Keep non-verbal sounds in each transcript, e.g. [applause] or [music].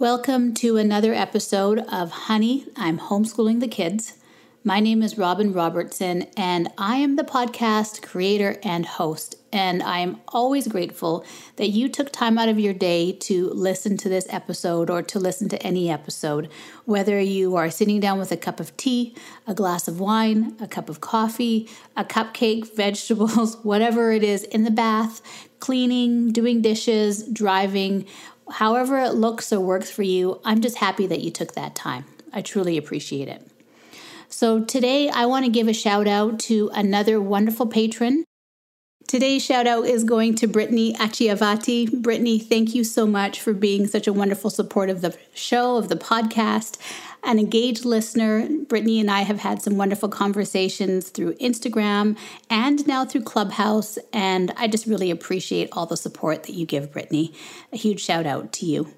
Welcome to another episode of Honey, I'm Homeschooling the Kids. My name is Robin Robertson, and I am the podcast creator and host. And I am always grateful that you took time out of your day to listen to this episode or to listen to any episode, whether you are sitting down with a cup of tea, a glass of wine, a cup of coffee, a cupcake, [laughs] vegetables, whatever it is, in the bath, cleaning, doing dishes, driving however it looks or works for you, I'm just happy that you took that time. I truly appreciate it. So, today I want to give a shout out to another wonderful patron. Today's shout out is going to Brittany Achiavati. Brittany, thank you so much for being such a wonderful support of the show, of the podcast an engaged listener. Brittany and I have had some wonderful conversations through Instagram and now through Clubhouse, and I just really appreciate all the support that you give, Brittany. A huge shout out to you.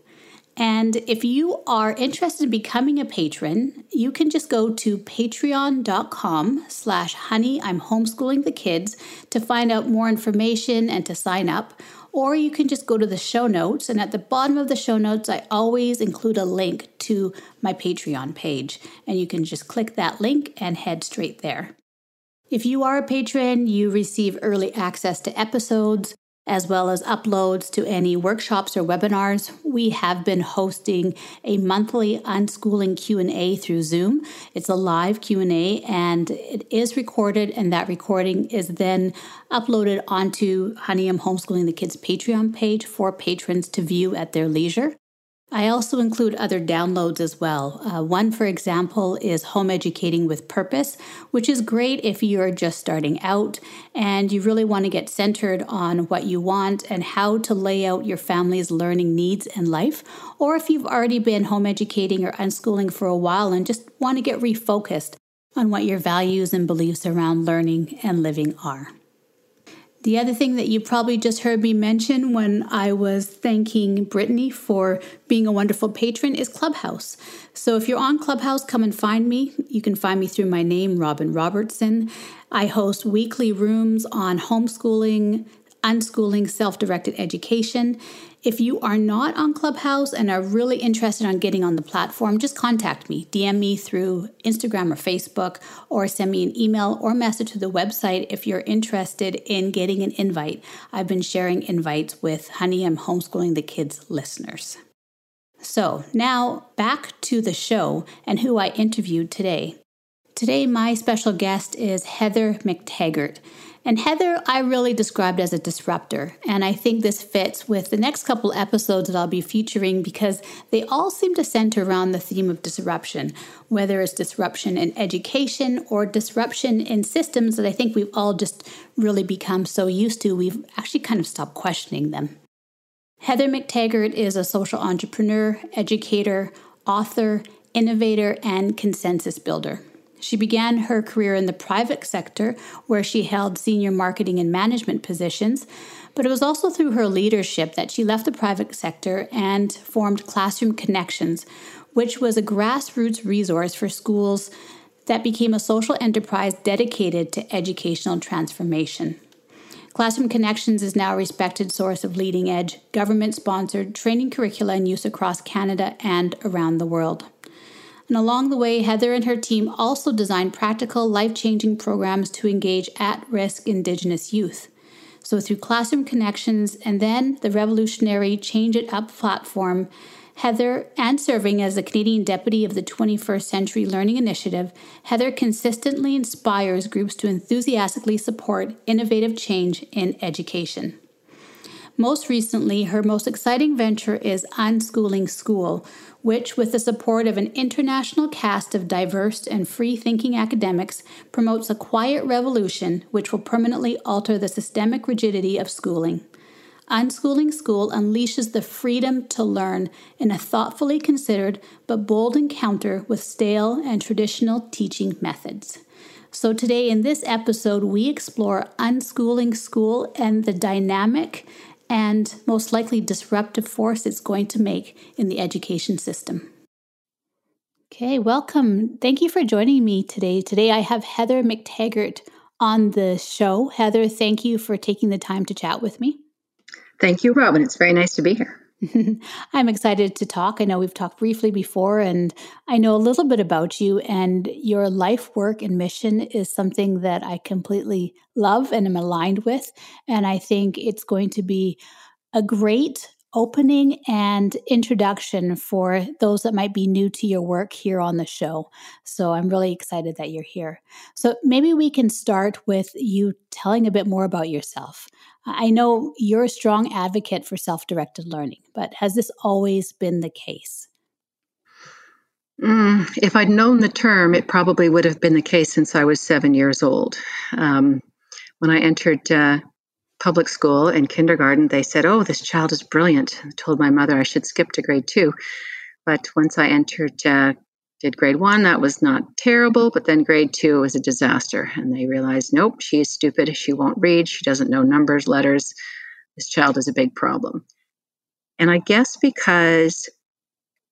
And if you are interested in becoming a patron, you can just go to patreon.com slash honey I'm homeschooling the kids to find out more information and to sign up or you can just go to the show notes. And at the bottom of the show notes, I always include a link to my Patreon page. And you can just click that link and head straight there. If you are a patron, you receive early access to episodes, as well as uploads to any workshops or webinars. We have been hosting a monthly unschooling Q&A through Zoom. It's a live Q&A and it is recorded and that recording is then uploaded onto Honey I'm Homeschooling the Kids Patreon page for patrons to view at their leisure. I also include other downloads as well. Uh, one, for example, is Home Educating with Purpose, which is great if you're just starting out and you really want to get centered on what you want and how to lay out your family's learning needs and life. Or if you've already been home educating or unschooling for a while and just want to get refocused on what your values and beliefs around learning and living are. The other thing that you probably just heard me mention when I was thanking Brittany for being a wonderful patron is Clubhouse. So if you're on Clubhouse, come and find me. You can find me through my name, Robin Robertson. I host weekly rooms on homeschooling, unschooling, self directed education. If you are not on Clubhouse and are really interested on getting on the platform, just contact me. DM me through Instagram or Facebook, or send me an email or message to the website if you're interested in getting an invite. I've been sharing invites with Honey I'm Homeschooling the Kids listeners. So now back to the show and who I interviewed today. Today, my special guest is Heather McTaggart. And Heather, I really described as a disruptor. And I think this fits with the next couple episodes that I'll be featuring because they all seem to center around the theme of disruption, whether it's disruption in education or disruption in systems that I think we've all just really become so used to, we've actually kind of stopped questioning them. Heather McTaggart is a social entrepreneur, educator, author, innovator, and consensus builder. She began her career in the private sector, where she held senior marketing and management positions, but it was also through her leadership that she left the private sector and formed Classroom Connections, which was a grassroots resource for schools that became a social enterprise dedicated to educational transformation. Classroom Connections is now a respected source of leading edge, government sponsored training curricula in use across Canada and around the world. And along the way, Heather and her team also designed practical, life changing programs to engage at risk Indigenous youth. So, through Classroom Connections and then the revolutionary Change It Up platform, Heather, and serving as the Canadian Deputy of the 21st Century Learning Initiative, Heather consistently inspires groups to enthusiastically support innovative change in education. Most recently, her most exciting venture is Unschooling School, which, with the support of an international cast of diverse and free thinking academics, promotes a quiet revolution which will permanently alter the systemic rigidity of schooling. Unschooling School unleashes the freedom to learn in a thoughtfully considered but bold encounter with stale and traditional teaching methods. So, today in this episode, we explore unschooling school and the dynamic and most likely disruptive force it's going to make in the education system. Okay, welcome. Thank you for joining me today. Today I have Heather McTaggart on the show. Heather, thank you for taking the time to chat with me. Thank you, Robin. It's very nice to be here. [laughs] I'm excited to talk. I know we've talked briefly before, and I know a little bit about you. And your life work and mission is something that I completely love and am aligned with. And I think it's going to be a great opening and introduction for those that might be new to your work here on the show. So I'm really excited that you're here. So maybe we can start with you telling a bit more about yourself. I know you're a strong advocate for self directed learning, but has this always been the case? Mm, if I'd known the term, it probably would have been the case since I was seven years old. Um, when I entered uh, public school and kindergarten, they said, Oh, this child is brilliant. I told my mother I should skip to grade two. But once I entered, uh, did grade one, that was not terrible. But then grade two was a disaster. And they realized, Nope, she is stupid. She won't read. She doesn't know numbers, letters. This child is a big problem. And I guess because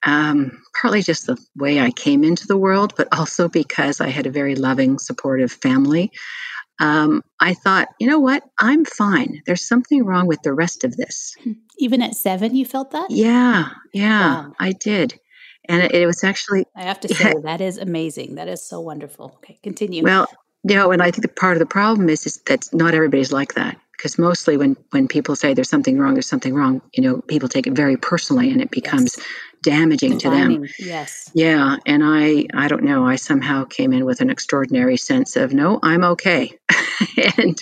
um, partly just the way I came into the world, but also because I had a very loving, supportive family um, I thought, you know what? I'm fine. There's something wrong with the rest of this. Hmm. Even at seven, you felt that? Yeah, yeah, wow. I did. And it, it, was actually. I have to [laughs] say, that is amazing. That is so wonderful. Okay, continue. Well, you know, and I think the part of the problem is, is that not everybody's like that. Because mostly when, when people say there's something wrong, there's something wrong, you know, people take it very personally and it becomes yes damaging Defining, to them. Yes. Yeah, and I I don't know, I somehow came in with an extraordinary sense of no, I'm okay. [laughs] and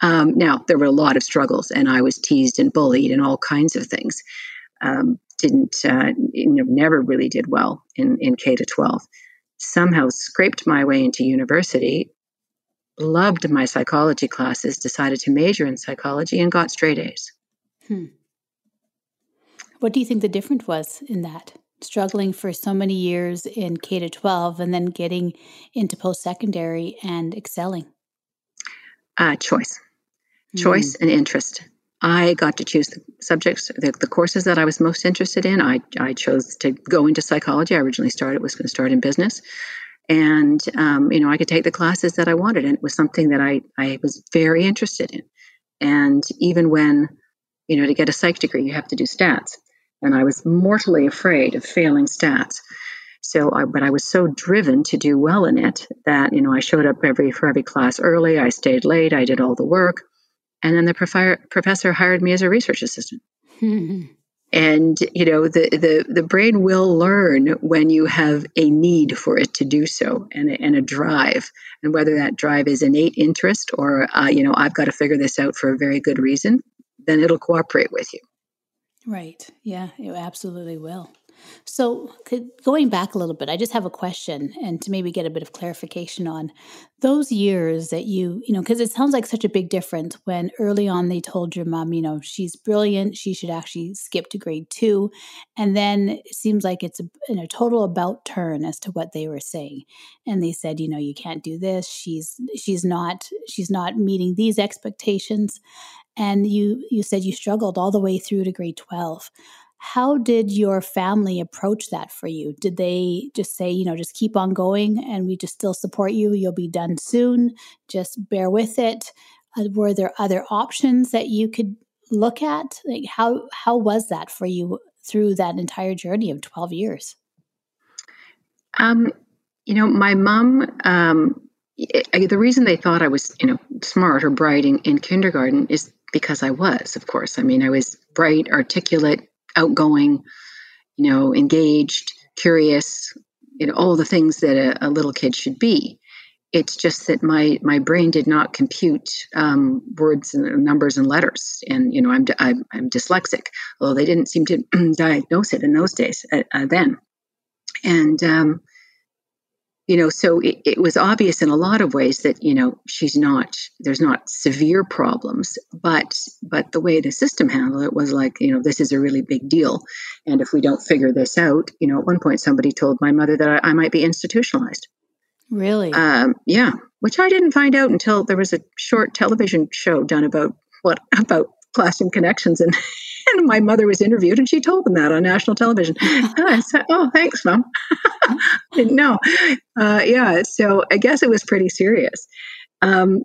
um, now there were a lot of struggles, and I was teased and bullied and all kinds of things. Um, didn't uh, you know never really did well in in K to 12. Somehow scraped my way into university. Loved my psychology classes. Decided to major in psychology and got straight A's. Hmm. What do you think the difference was in that? Struggling for so many years in K to 12 and then getting into post secondary and excelling? Uh, choice, choice mm. and interest. I got to choose the subjects, the, the, courses that I was most interested in. I, I chose to go into psychology. I originally started was going to start in business, and um, you know I could take the classes that I wanted, and it was something that I I was very interested in. And even when you know to get a psych degree, you have to do stats and I was mortally afraid of failing stats. So, I, but I was so driven to do well in it that you know I showed up every for every class early. I stayed late. I did all the work, and then the profi- professor hired me as a research assistant. [laughs] and you know the, the the brain will learn when you have a need for it to do so and a, and a drive and whether that drive is innate interest or uh, you know i've got to figure this out for a very good reason then it'll cooperate with you Right. Yeah, it absolutely will. So, going back a little bit, I just have a question and to maybe get a bit of clarification on those years that you, you know, because it sounds like such a big difference when early on they told your mom, you know, she's brilliant, she should actually skip to grade two. And then it seems like it's a, in a total about turn as to what they were saying. And they said, you know, you can't do this. She's, she's not, she's not meeting these expectations and you you said you struggled all the way through to grade 12 how did your family approach that for you? Did they just say you know just keep on going and we just still support you. You'll be done soon. Just bear with it. Uh, were there other options that you could look at? Like how how was that for you through that entire journey of 12 years? Um you know my mom um the reason they thought I was, you know, smart or bright in, in kindergarten is because I was, of course. I mean, I was bright, articulate, outgoing, you know, engaged, curious, you know, all the things that a, a little kid should be. It's just that my my brain did not compute um, words and numbers and letters, and you know, I'm I'm, I'm dyslexic. Although they didn't seem to [clears throat] diagnose it in those days uh, uh, then, and um, you know so it, it, was obvious in a lot of ways that you know she's not there's not severe problems but but the way the system handled it was like you know this is a really big deal. And if we don't figure this out you know at one point somebody told my mother that i, I might be institutionalized. Really? Um, yeah which i didn't find out until there was a short television show done about what [laughs] about classroom connections and [laughs] and my mother was interviewed and she told them that on national television. [laughs] and I said, Oh, thanks, mom. [laughs] Didn't know. Uh, yeah, so I guess it was pretty serious. Um,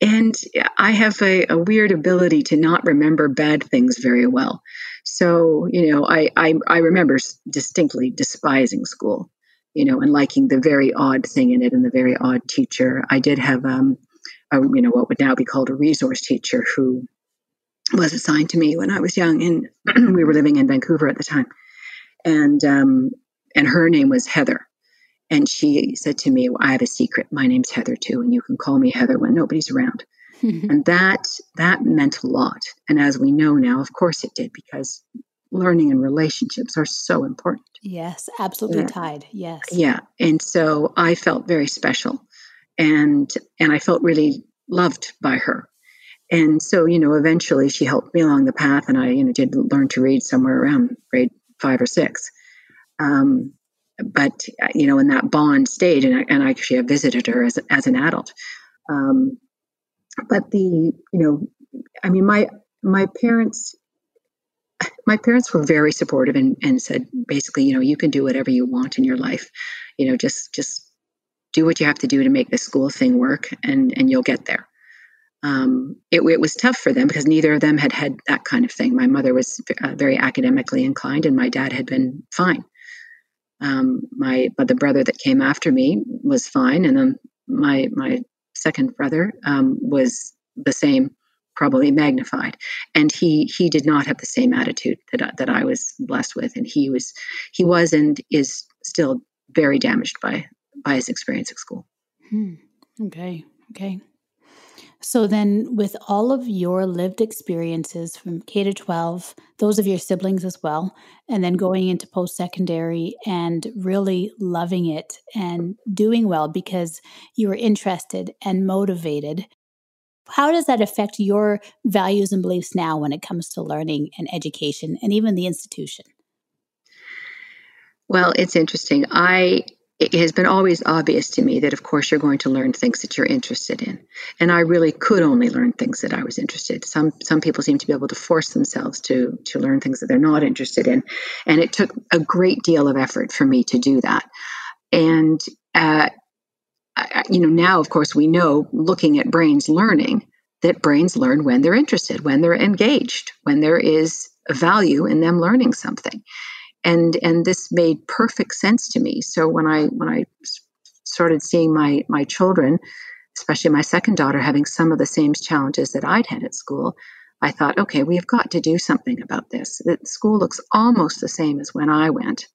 and I have a, a, weird ability to not remember bad things very well. So, you know, I, I, I remember distinctly despising school, you know, and liking the very odd thing in it and the very odd teacher. I did have, um, a, you know, what would now be called a resource teacher who was assigned to me when I was young, and [clears throat] we were living in Vancouver at the time, and um, and her name was Heather, and she said to me, well, "I have a secret. My name's Heather too, and you can call me Heather when nobody's around." [laughs] and that that meant a lot. And as we know now, of course it did, because learning and relationships are so important. Yes, absolutely yeah. tied. Yes. Yeah. And so I felt very special and and I felt really loved by her. And so, you know, eventually she helped me along the path and I, you know, did learn to read somewhere around grade five or six. Um, but, you know, in that bond stage, and I, and I actually visited her as, as an adult. Um, but the you know i mean my my parents my parents were very supportive and, and said basically you know you can do whatever you want in your life you know just just do what you have to do to make the school thing work and and you'll get there um, it, it, was tough for them because neither of them had had that kind of thing my mother was uh, very academically inclined and my dad had been fine um, my but the brother that came after me was fine and then my my second brother um, was the same, probably magnified, and he he did not have the same attitude that I, that I was blessed with, and he was he was and is still very damaged by by his experience at school. Hmm. Okay. Okay. So then, with all of your lived experiences from K to 12, those of your siblings as well, and then going into post secondary and really loving it and doing well because you were interested and motivated, how does that affect your values and beliefs now when it comes to learning and education and even the institution? Well, it's interesting. I it has been always obvious to me that of course you're going to learn things that you're interested in. And i really could only learn things that i was interested. Some some people seem to be able to force themselves to to learn things that they're not interested in. And it took a great deal of effort for me to do that. And uh, you know now of course we know looking at brains learning that brains learn when they're interested when they're engaged when there is value in them learning something and and this made perfect sense to me. So when i when i started seeing my my children especially my second daughter having some of the same challenges that i'd had at school i thought okay we've got to do something about this. The school looks almost the same as when i went.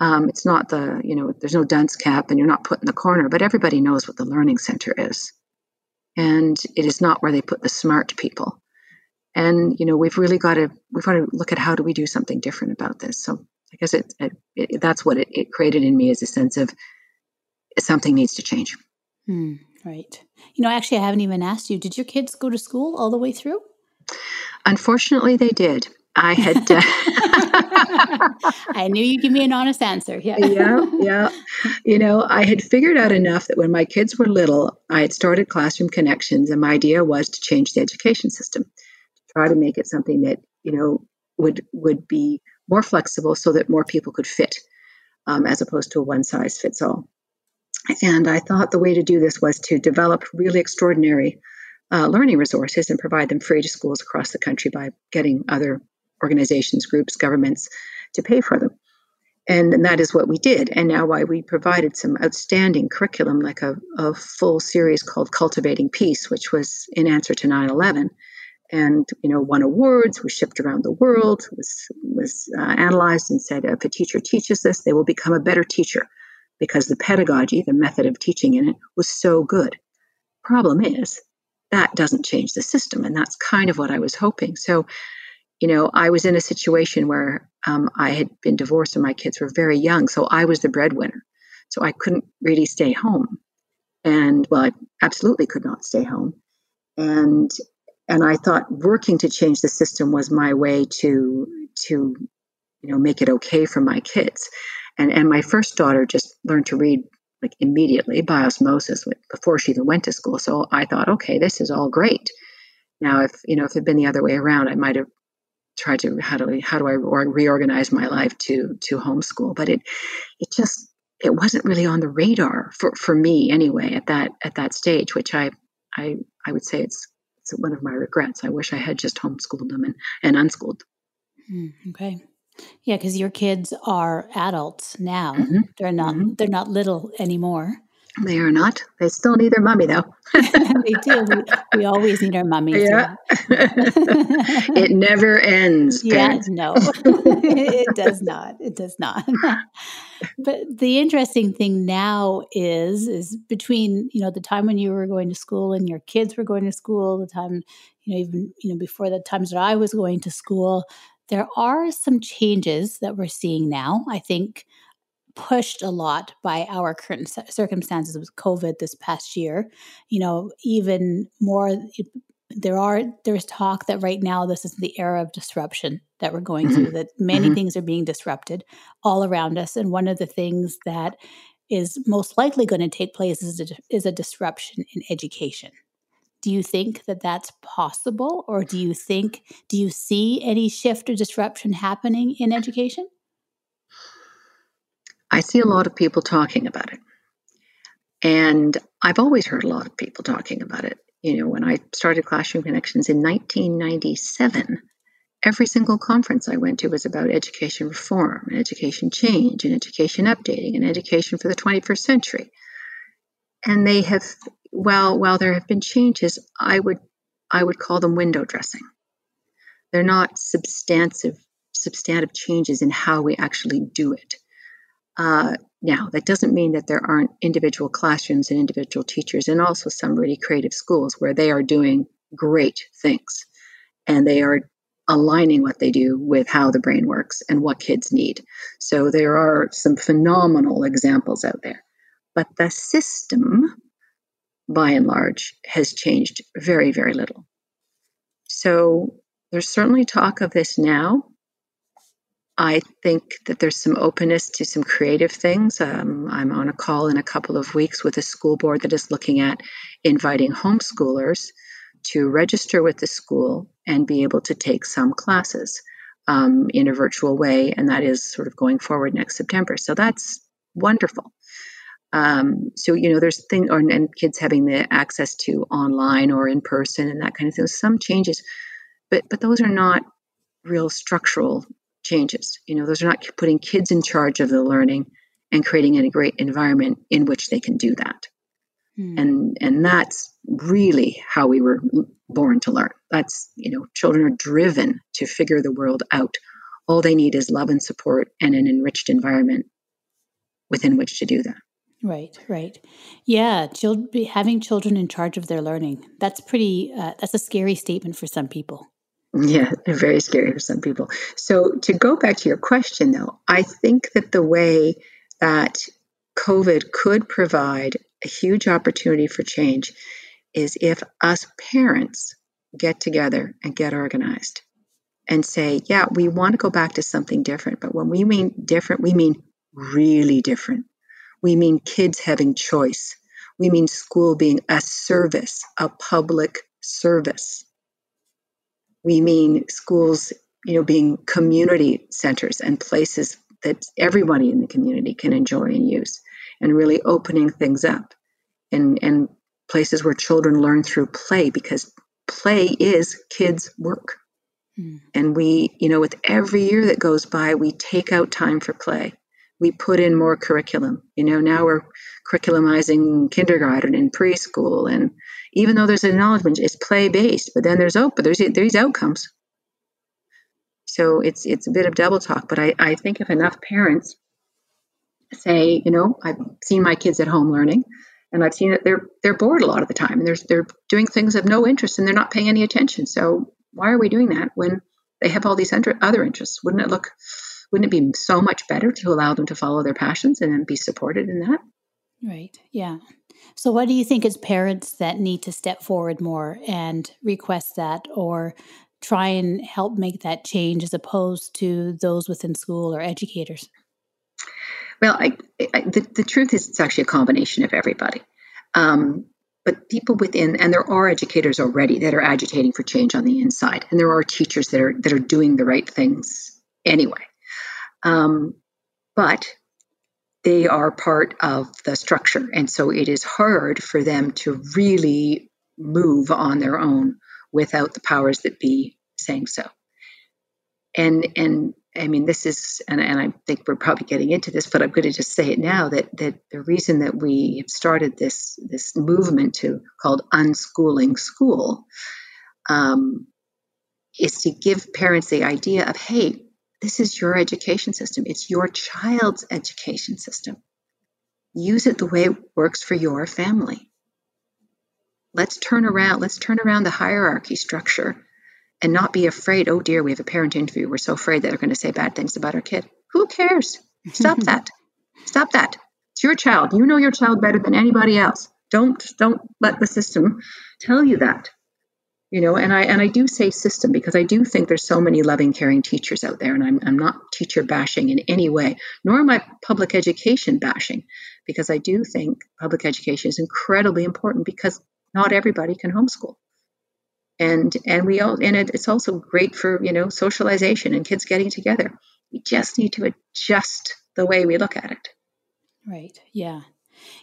Um, it's not the you know there's no dunce cap and you're not put in the corner but everybody knows what the learning center is. And it is not where they put the smart people and you know we've really got to we've got to look at how do we do something different about this. So i guess it, it, it that's what it, it, created in me is a sense of something needs to change. Hmm, right. You know actually i haven't even asked you did your kids go to school all the way through? Unfortunately they did. I had uh, [laughs] i knew you'd give me an honest answer yeah. Yeah yeah. You know i had figured out enough that when my kids were little i had started classroom connections and my idea was to change the education system try to make it something that you know would would be more flexible so that more people could fit um, as opposed to a one size fits all. And i thought the way to do this was to develop really extraordinary uh, learning resources and provide them free to schools across the country by getting other organizations groups governments to pay for them. And, and that is what we did. And now why we provided some outstanding curriculum like a, a full series called cultivating peace which was in answer to 9-11 and you know won awards was shipped around the world was was uh, analyzed and said if a teacher teaches this they will become a better teacher because the pedagogy the method of teaching in it was so good. Problem is that doesn't change the system and that's kind of what i was hoping. So you know i was in a situation where um, i had been divorced and my kids were very young so i was the breadwinner. So i couldn't really stay home. And well i absolutely could not stay home. And and I thought working to change the system was my way to to you know make it okay for my kids. And and my first daughter just learned to read like immediately by osmosis before she even went to school. So I thought, okay, this is all great. Now, if you know if it had been the other way around, I might have tried to how do I how do I reorganize my life to to homeschool. But it it just it wasn't really on the radar for for me anyway at that at that stage, which I I I would say it's it's one of my regrets. I wish I had just homeschooled them and, and unschooled. Mm, okay. Yeah, because your kids are adults now. Mm-hmm. They're not. Mm-hmm. They're not little anymore. They are not. They still need their mummy, though. [laughs] they do. We, we, always need our mummies. Yeah. [laughs] it never ends. Parents. Yeah, no, [laughs] it does not. It does not. but the interesting thing now is, is between you know the time when you were going to school and your kids were going to school, the time you know even you know before the times that I was going to school, there are some changes that we're seeing now. I think pushed a lot by our current circumstances with COVID this past year. You know, even more, there are there's talk that right now this is the era of disruption that we're going mm-hmm. through. That many mm-hmm. things are being disrupted all around us, and one of the things that is most likely going to take place is a, is a disruption in education. Do you think that that's possible, or do you think do you see any shift or disruption happening in education? I see a lot of people talking about it. And I've always heard a lot of people talking about it. You know, when I started Classroom Connections in 1997, every single conference I went to was about education reform, and education change, and education updating, and education for the 21st century. And they have, well, while there have been changes, I would I would call them window dressing. They're not substantive substantive changes in how we actually do it. Uh, now, that doesn't mean that there aren't individual classrooms and individual teachers, and also some really creative schools where they are doing great things and they are aligning what they do with how the brain works and what kids need. So there are some phenomenal examples out there. But the system, by and large, has changed very, very little. So there's certainly talk of this now. I think that there's some openness to some creative things. Um, I'm on a call in a couple of weeks with a school board that is looking at inviting homeschoolers to register with the school and be able to take some classes um, in a virtual way. And that is sort of going forward next September. So that's wonderful. Um, so you know, there's things, or, and kids having the access to online or in person and that kind of thing. Some changes, but but those are not real structural changes. You know, those are not putting kids in charge of the learning and creating a great environment in which they can do that. Hmm. And and that's really how we were born to learn. That's, you know, children are driven to figure the world out. All they need is love and support and an enriched environment within which to do that. Right, right. Yeah, children, having children in charge of their learning. That's pretty uh, that's a scary statement for some people. Yeah, very scary for some people. So, to go back to your question, though, I think that the way that COVID could provide a huge opportunity for change is if us parents get together and get organized and say, yeah, we want to go back to something different. But when we mean different, we mean really different. We mean kids having choice. We mean school being a service, a public service we mean schools, you know, being community centers and places that everybody in the community can enjoy and use, and really opening things up, and and places where children learn through play because play is kids' work. Mm. And we, you know, with every year that goes by, we take out time for play. We put in more curriculum. You know, now we're curriculumizing kindergarten and preschool and even though there's acknowledgement, it's play based, but then there's out, but there's there's outcomes. So it's it's a bit of double talk, but I, I think if enough parents say, you know, I've seen my kids at home learning, and I've seen that they're they're bored a lot of the time, and they're they're doing things of no interest, and they're not paying any attention. So why are we doing that when they have all these other interests? Wouldn't it look, wouldn't it be so much better to allow them to follow their passions and then be supported in that? Right. Yeah. So, what do you think as parents that need to step forward more and request that or try and help make that change as opposed to those within school or educators? Well, I, I, the, the truth is, it's actually a combination of everybody. Um, but people within, and there are educators already that are agitating for change on the inside, and there are teachers that are that are doing the right things anyway. Um, but they are part of the structure. And so it is hard for them to really move on their own without the powers that be saying so. and and I mean, this is, and, and I think we're probably getting into this, but I'm going to just say it now that that the reason that we have started this this movement to called unschooling school um, is to give parents the idea of, hey, this is your education system. It's your child's education system. Use it the way it works for your family. Let's turn around. Let's turn around the hierarchy structure and not be afraid, oh dear, we have a parent interview. We're so afraid that they're going to say bad things about our kid. Who cares? Stop [laughs] that. Stop that. It's your child. You know your child better than anybody else. Don't don't let the system tell you that. You know, and I and I do say system because I do think there's so many loving, caring teachers out there, and I'm I'm not teacher bashing in any way, nor am I public education bashing, because I do think public education is incredibly important because not everybody can homeschool. And and we all and it, it's also great for you know socialization and kids getting together. We just need to adjust the way we look at it. Right yeah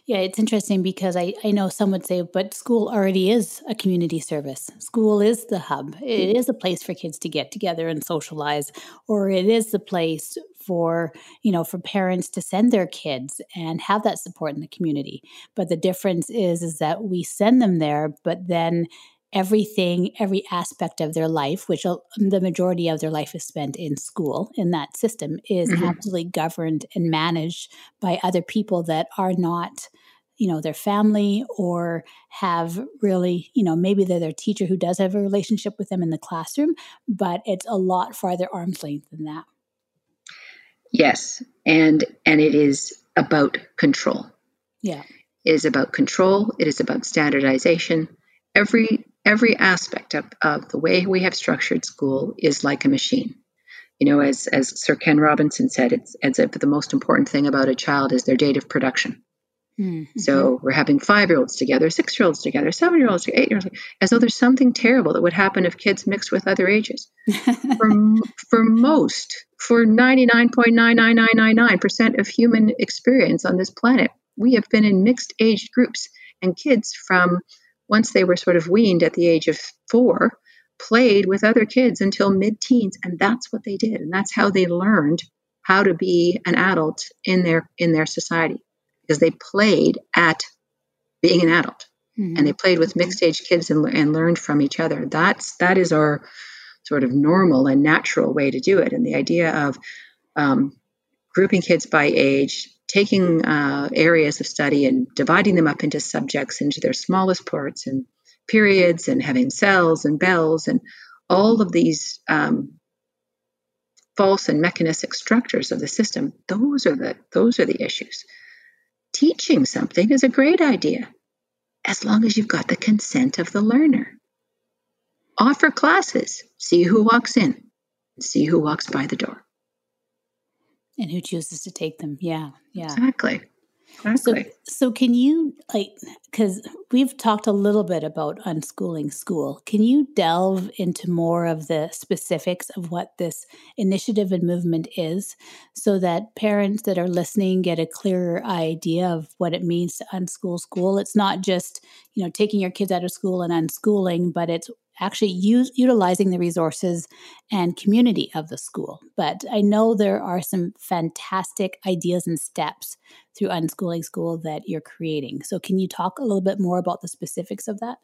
yeah it's interesting because i i know some would say but school already is a community service. School is the hub. It mm-hmm. is a place for kids to get together and socialize or it is the place for you know for parents to send their kids and have that support in the community. But the difference is is that we send them there but then everything, every aspect of their life, which the majority of their life is spent in school in that system, is mm-hmm. absolutely governed and managed by other people that are not you know their family or have really you know maybe they're their teacher who does have a relationship with them in the classroom but it's a lot farther arm's length than that. Yes and and it is about control. Yeah. It is about control. It is about standardization. Every every aspect of, of the way we have structured school is like a machine. You know, as, as Sir Ken Robinson said, it's as if the most important thing about a child is their date of production. Mm-hmm. So we're having five year olds together, six year olds together, seven year olds, eight year olds, as though there's something terrible that would happen if kids mixed with other ages. [laughs] for, for most, for 99.99999% of human experience on this planet, we have been in mixed age groups and kids from once they were sort of weaned at the age of four, played with other kids until mid teens. And that's what they did. And that's how they learned how to be an adult in their in their society because they played at being an adult mm-hmm. and they played with mixed age kids and, and learned from each other that's that is our sort of normal and natural way to do it and the idea of um, grouping kids by age taking uh, areas of study and dividing them up into subjects into their smallest parts and periods and having cells and bells and all of these um, false and mechanistic structures of the system those are the those are the issues. Teaching something is a great idea as long as you've got the consent of the learner. Offer classes. See who walks in. See who walks by the door and who chooses to take them. Yeah, yeah, exactly. Exactly. So, so can you like because we've talked a little bit about unschooling school. Can you delve into more of the specifics of what this initiative and movement is, so that parents that are listening get a clearer idea of what it means to unschool school? It's not just you know taking your kids out of school and unschooling, but it's actually use, utilizing the resources and community of the school. But I know there are some fantastic ideas and steps through Unschooling School that you're creating. So, can you talk a little bit more about the specifics of that?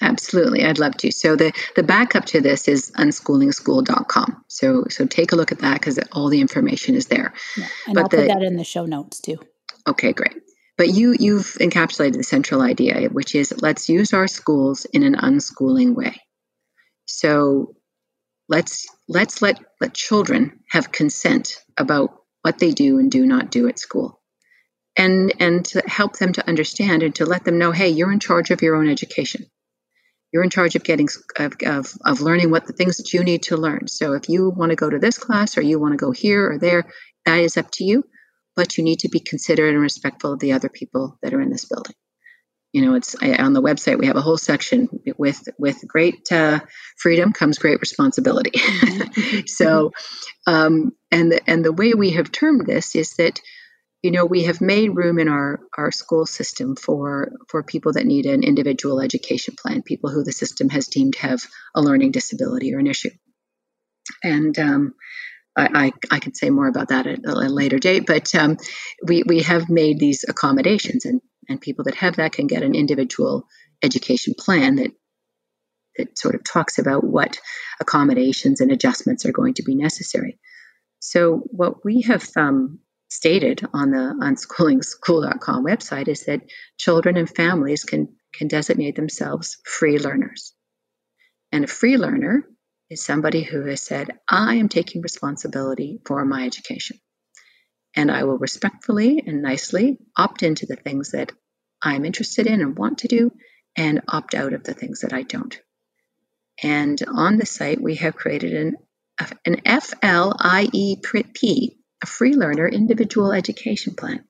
Absolutely, I'd love to. So the the backup to this is unschoolingschool.com. So so take a look at that because all the information is there. Yeah, and but I'll the, put that in the show notes too. Okay, great. But you you've encapsulated the central idea, which is let's use our schools in an unschooling way. So let's let's let let children have consent about what they do and do not do at school. And and to help them to understand and to let them know, hey, you're in charge of your own education. You're in charge of getting of, of, of learning what the things that you need to learn. So if you want to go to this class or you want to go here or there, that is up to you but you need to be considerate and respectful of the other people that are in this building. You know, it's on the website. We have a whole section with with great uh, freedom comes great responsibility. [laughs] So, um, and the, and the way we have termed this is that you know we have made room in our our school system for for people that need an individual education plan, people who the system has deemed have a learning disability or an issue. and um, I, I, I, say more about that at a later date, but um, we, we have made these accommodations, and, and people that have that can get an individual education plan that that sort of talks about what accommodations and adjustments are going to be necessary. So, what we have um, stated on the unschoolingschool.com website is that children and families can, can designate themselves free learners. And a free learner is somebody who has said, I am taking responsibility for my education. And I will respectfully and nicely opt into the things that I'm interested in and want to do, and opt out of the things that I don't. And on the site, we have created an an FLIEP, a free learner individual education plan.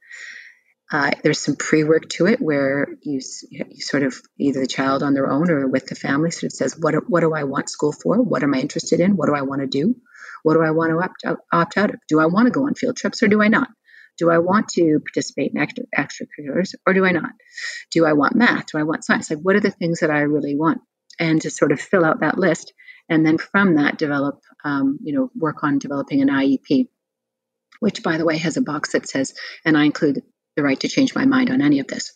Uh, there's some pre-work to it where you, you, sort of either the child on their own or with the family sort of says, what, what do I want school for? What am I interested in? What do I want to do? What do I want to opt out, opt out of? Do I want to go on field trips or do I not? Do I want to participate in extra, extracurriculars or do I not? Do I want math? Do I want science? Like, what are the things that I really want? And to sort of fill out that list and then from that develop um, you know work on developing an iep which by the way has a box that says and i include the right to change my mind on any of this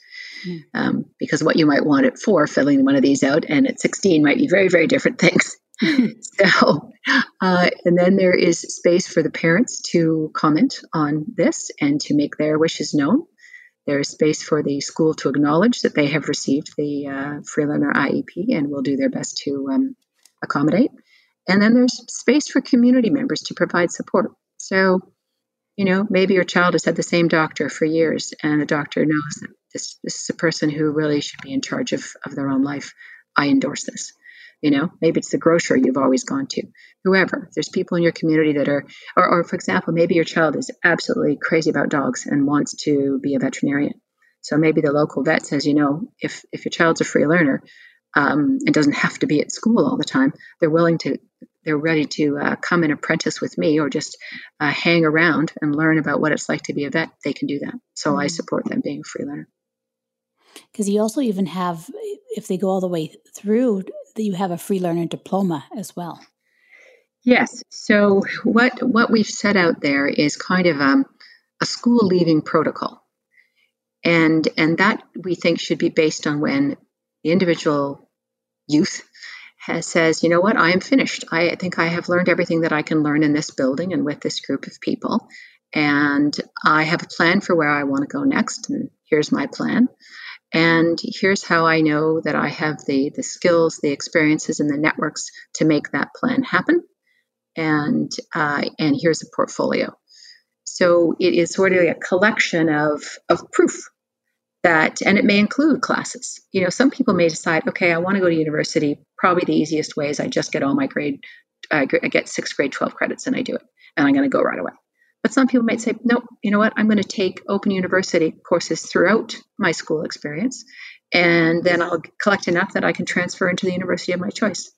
mm. um, because what you might want it for filling one of these out and at 16 might be very very different [laughs] things [laughs] so uh, and then there is space for the parents to comment on this and to make their wishes known there is space for the school to acknowledge that they have received the uh, free learner iep and will do their best to um, accommodate. And then there's space for community members to provide support. So, you know, maybe your child has had the same doctor for years, and the doctor knows that this, this is a person who really should be in charge of, of their own life. I endorse this. You know, maybe it's the grocer you've always gone to. Whoever, there's people in your community that are, or, or for example, maybe your child is absolutely crazy about dogs and wants to be a veterinarian. So maybe the local vet says, you know, if if your child's a free learner, um, it doesn't have to be at school all the time. They're willing to, they're ready to uh, come and apprentice with me or just uh, hang around and learn about what it's like to be a vet. They can do that. So mm-hmm. I support them being a free learner. Because you also even have, if they go all the way through, that you have a free learner diploma as well. Yes. So what what we've set out there is kind of um, a school leaving protocol, and and that we think should be based on when the individual youth has, says, you know what, I am finished. I think I have learned everything that I can learn in this building and with this group of people. And I have a plan for where I want to go next. And here's my plan. And here's how I know that I have the, the skills, the experiences, and the networks to make that plan happen. And, uh, and here's a portfolio. So it is sort of a collection of, of proof that, and it may include classes. You know, some people may decide, okay, I want to go to university. Probably the easiest way is I just get all my grade, I get sixth grade 12 credits and I do it, and I'm going to go right away. But some people might say, no, you know what? I'm going to take open university courses throughout my school experience, and then I'll collect enough that I can transfer into the university of my choice.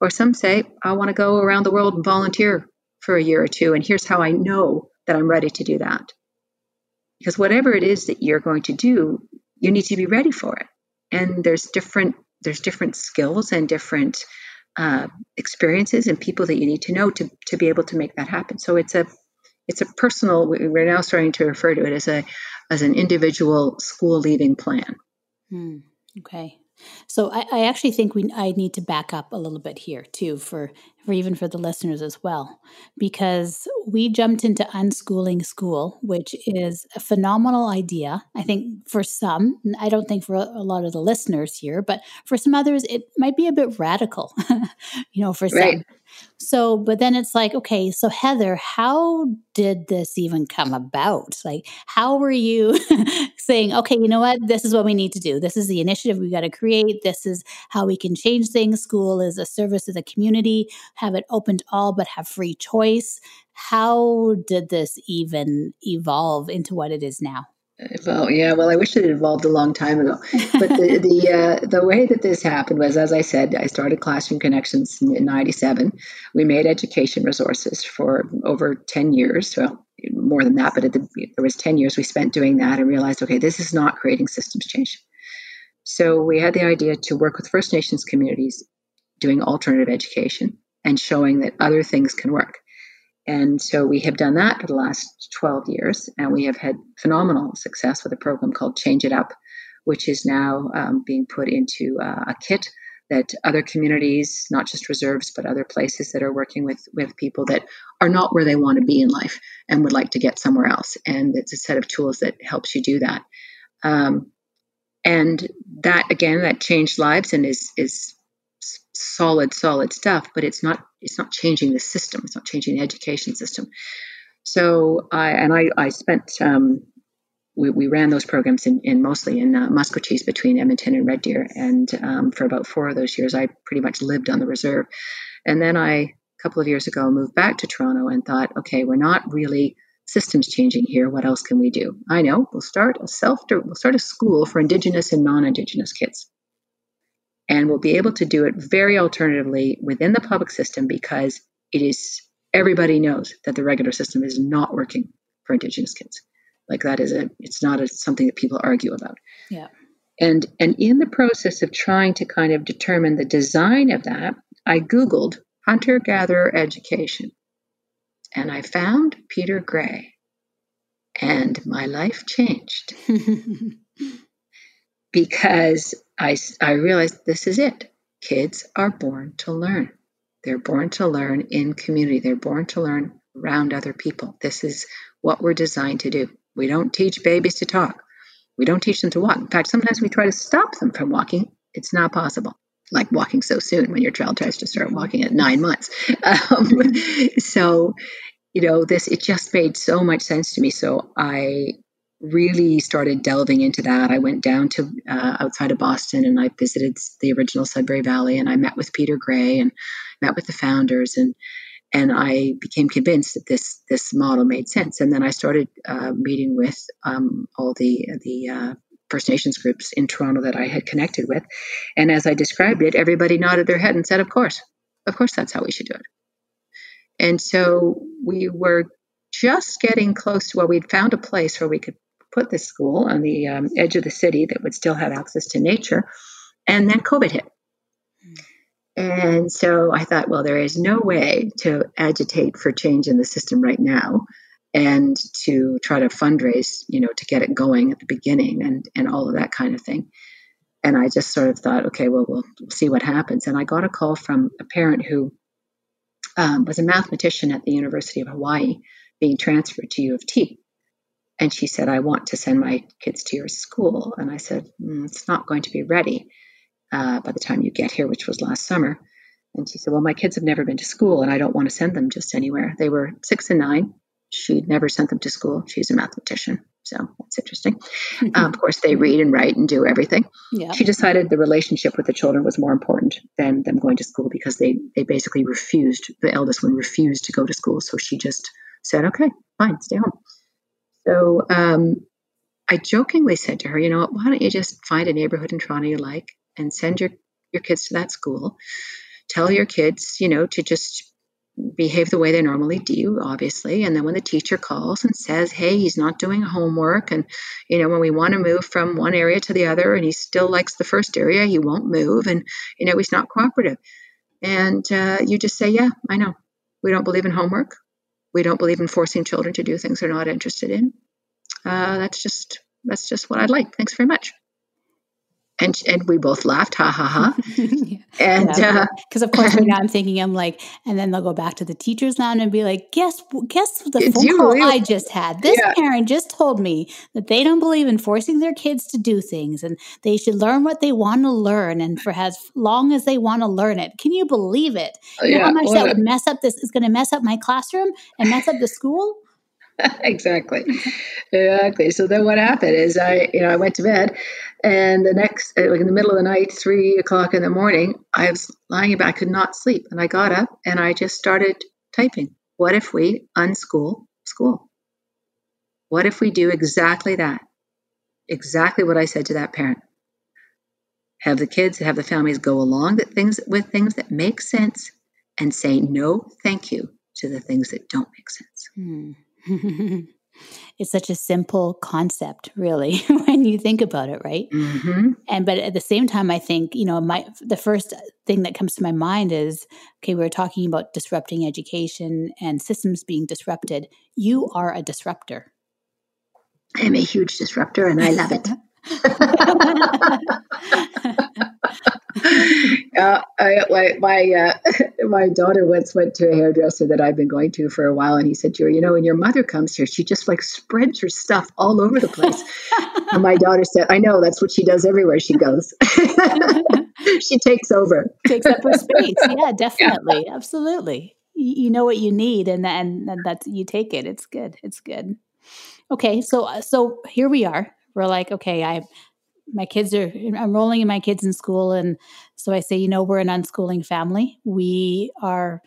Or some say, I want to go around the world and volunteer for a year or two, and here's how I know that I'm ready to do that because whatever it is that you're going to do you need to be ready for it. And there's different there's different skills and different uh, experiences and people that you need to know to, to be able to make that happen. So it's a it's a personal we're now starting to refer to it as a as an individual school leaving plan. Hmm. okay. So I, I, actually think we I need to back up a little bit here too for for even for the listeners as well because we jumped into unschooling school which is a phenomenal idea I think for some I don't think for a, lot of the listeners here but for some others it might be a bit radical [laughs] you know for right. some so, but then it's like, okay, so Heather, how did this even come about? Like, how were you [laughs] saying, okay, you know what? This is what we need to do. This is the initiative we got to create. This is how we can change things. School is a service to the community, have it open to all, but have free choice. How did this even evolve into what it is now? Well, yeah. Well, I wish it had evolved a long time ago. But the the [laughs] uh, the way that this happened was, as I said, I started Classroom Connections in '97. We made education resources for over ten years. Well, more than that, but the, there was ten years we spent doing that, and realized, okay, this is not creating systems change. So we had the idea to work with First Nations communities doing alternative education and showing that other things can work. And so we have done that for the last 12 years, and we have had phenomenal success with a program called Change It Up, which is now um, being put into uh, a kit that other communities, not just reserves, but other places that are working with with people that are not where they want to be in life and would like to get somewhere else. And it's a set of tools that helps you do that. Um, and that again, that changed lives and is is solid, solid stuff. But it's not it's not changing the system. It's not changing the education system. So I and I I spent um, we, we ran those programs in, in mostly in uh, Maskwacis between Edmonton and Red Deer. And um, for about four of those years, I pretty much lived on the reserve. And then I, a couple of years ago, moved back to Toronto and thought, okay, we're not really systems changing here. What else can we do? I know we'll start a self, we'll start a school for Indigenous and non-Indigenous kids. And we'll be able to do it very alternatively within the public system because it is everybody knows that the regular system is not working for Indigenous kids. Like that is a it's not a, something that people argue about. Yeah. And and in the process of trying to kind of determine the design of that, I googled hunter gatherer education. And I found Peter Gray. And my life changed. [laughs] because I, I realized this is it. Kids are born to learn. They're born to learn in community. They're born to learn around other people. This is what we're designed to do. We don't teach babies to talk. We don't teach them to walk. In fact, sometimes we try to stop them from walking. It's not possible. Like walking so soon when your child tries to start walking at nine months. [laughs] Um, so, you know, this, it just made so much sense to me. So I really started delving into that. I went down to uh, outside of Boston and I visited the original Sudbury Valley and I met with Peter Gray and met with the founders and and I became convinced that this this model made sense. And then I started uh, meeting with um, all the the uh, First Nations groups in Toronto that I had connected with, and as I described it, everybody nodded their head and said, "Of course, of course, that's how we should do it." And so we were just getting close to where we'd found a place where we could put this school on the um, edge of the city that would still have access to nature, and then COVID hit. And so I thought, well, there is no way to agitate for change in the system right now and to try to fundraise, you know, to get it going at the beginning and, and all of that kind of thing. And I just sort of thought, okay, well, we'll see what happens. And I got a call from a parent who um, was a mathematician at the University of Hawaii being transferred to U of T. And she said, I want to send my kids to your school. And I said, mm, it's not going to be ready uh, by the time you get here, which was last summer. And she said, Well, my kids have never been to school and I don't want to send them just anywhere. They were six and nine. She'd never sent them to school. She's a mathematician. So that's interesting. [laughs] um, of course, they read and write and do everything. Yeah. She decided the relationship with the children was more important than them going to school because they, they basically refused, the eldest one refused to go to school. So she just said, Okay, fine, stay home. So um, I jokingly said to her, You know why don't you just find a neighborhood in Toronto you like and send your, your kids to that school. Tell your kids, you know, to just behave the way they normally do, obviously. And then when the teacher calls and says, hey, he's not doing homework, and, you know, when we want to move from one area to the other and he still likes the first area, he won't move, and, you know, he's not cooperative. And uh, you just say, yeah, I know. We don't believe in homework. We don't believe in forcing children to do things they're not interested in. Uh, that's just that's just what I'd like. Thanks very much and and we both laughed, ha ha ha. [laughs] yeah. And because uh, of course right now I'm thinking I'm like, and then they'll go back to the teachers now and be like, guess guess the phone call I just had. This yeah. parent just told me that they don't believe in forcing their kids to do things, and they should learn what they want to learn, and for as long as they want to learn it. Can you believe it? You yeah, know how much that would mess up this is going to mess up my classroom and mess up the school. [laughs] exactly. Exactly. So then what happened is i you know i went to bed and the next uh, like in the middle of the night three o'clock in the morning i was lying in bed. I could not sleep. And i got up and i just started typing what if we unschool school? What if we do exactly that? Exactly what i said to that parent. Have the kids have the families go along that things with things that make sense and say no thank you to the things that don't make sense. Hmm. [laughs] it's such a simple concept really [laughs] when you think about it right? Mm-hmm. and but at the same time i think you know my the first thing that comes to my mind is okay we are talking about disrupting education and systems being disrupted. You are a disruptor. I'm a huge disruptor and i love it [laughs] [laughs] uh, I, my my, uh, [laughs] my daughter once went to a hairdresser that I've been going to for a while, and he said to her, "You know, when your mother comes here, she just like spreads her stuff all over the place." [laughs] and my daughter said, "I know that's what she does everywhere she goes. she takes over, takes up her space. Yeah, definitely, yeah. absolutely. You, you know what you need, and and, and that's you take it. It's good. It's good." Okay, so so here we are we're like, okay, I my kids are enrolling my kids in school and so i say you know we're an unschooling family. We are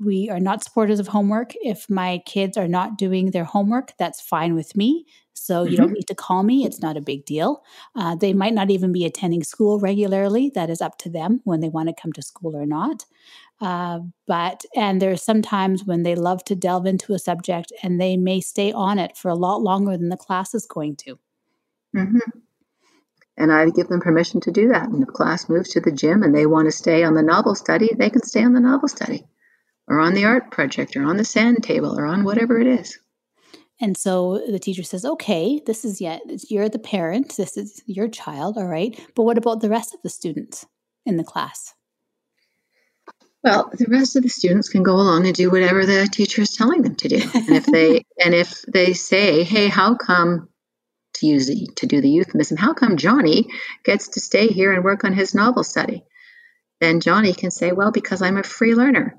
we are not supporters of homework. If my kids are not doing their homework that's fine with me. So you mm-hmm. don't need to call me. It's not a big deal. Uh, they might not even be attending school regularly. That is up to them when they want to come to school or not. Uh, but and there's sometimes when they love to delve into a subject and they may stay on it for a lot longer than the class is going to. Mm-hmm. And I give them permission to do that. And if class moves to the gym and they want to stay on the novel study, they can stay on the novel study or on the art project or on the sand table or on whatever it is. And so the teacher says, okay, this is yet, you're the parent, this is your child, all right. But what about the rest of the students in the class? Well, the rest of the students can go along and do whatever the teacher is telling them to do. And if they and if they say, "Hey, how come to use the, to do the euphemism, how come Johnny gets to stay here and work on his novel study? Then Johnny can say, well, because I'm a free learner.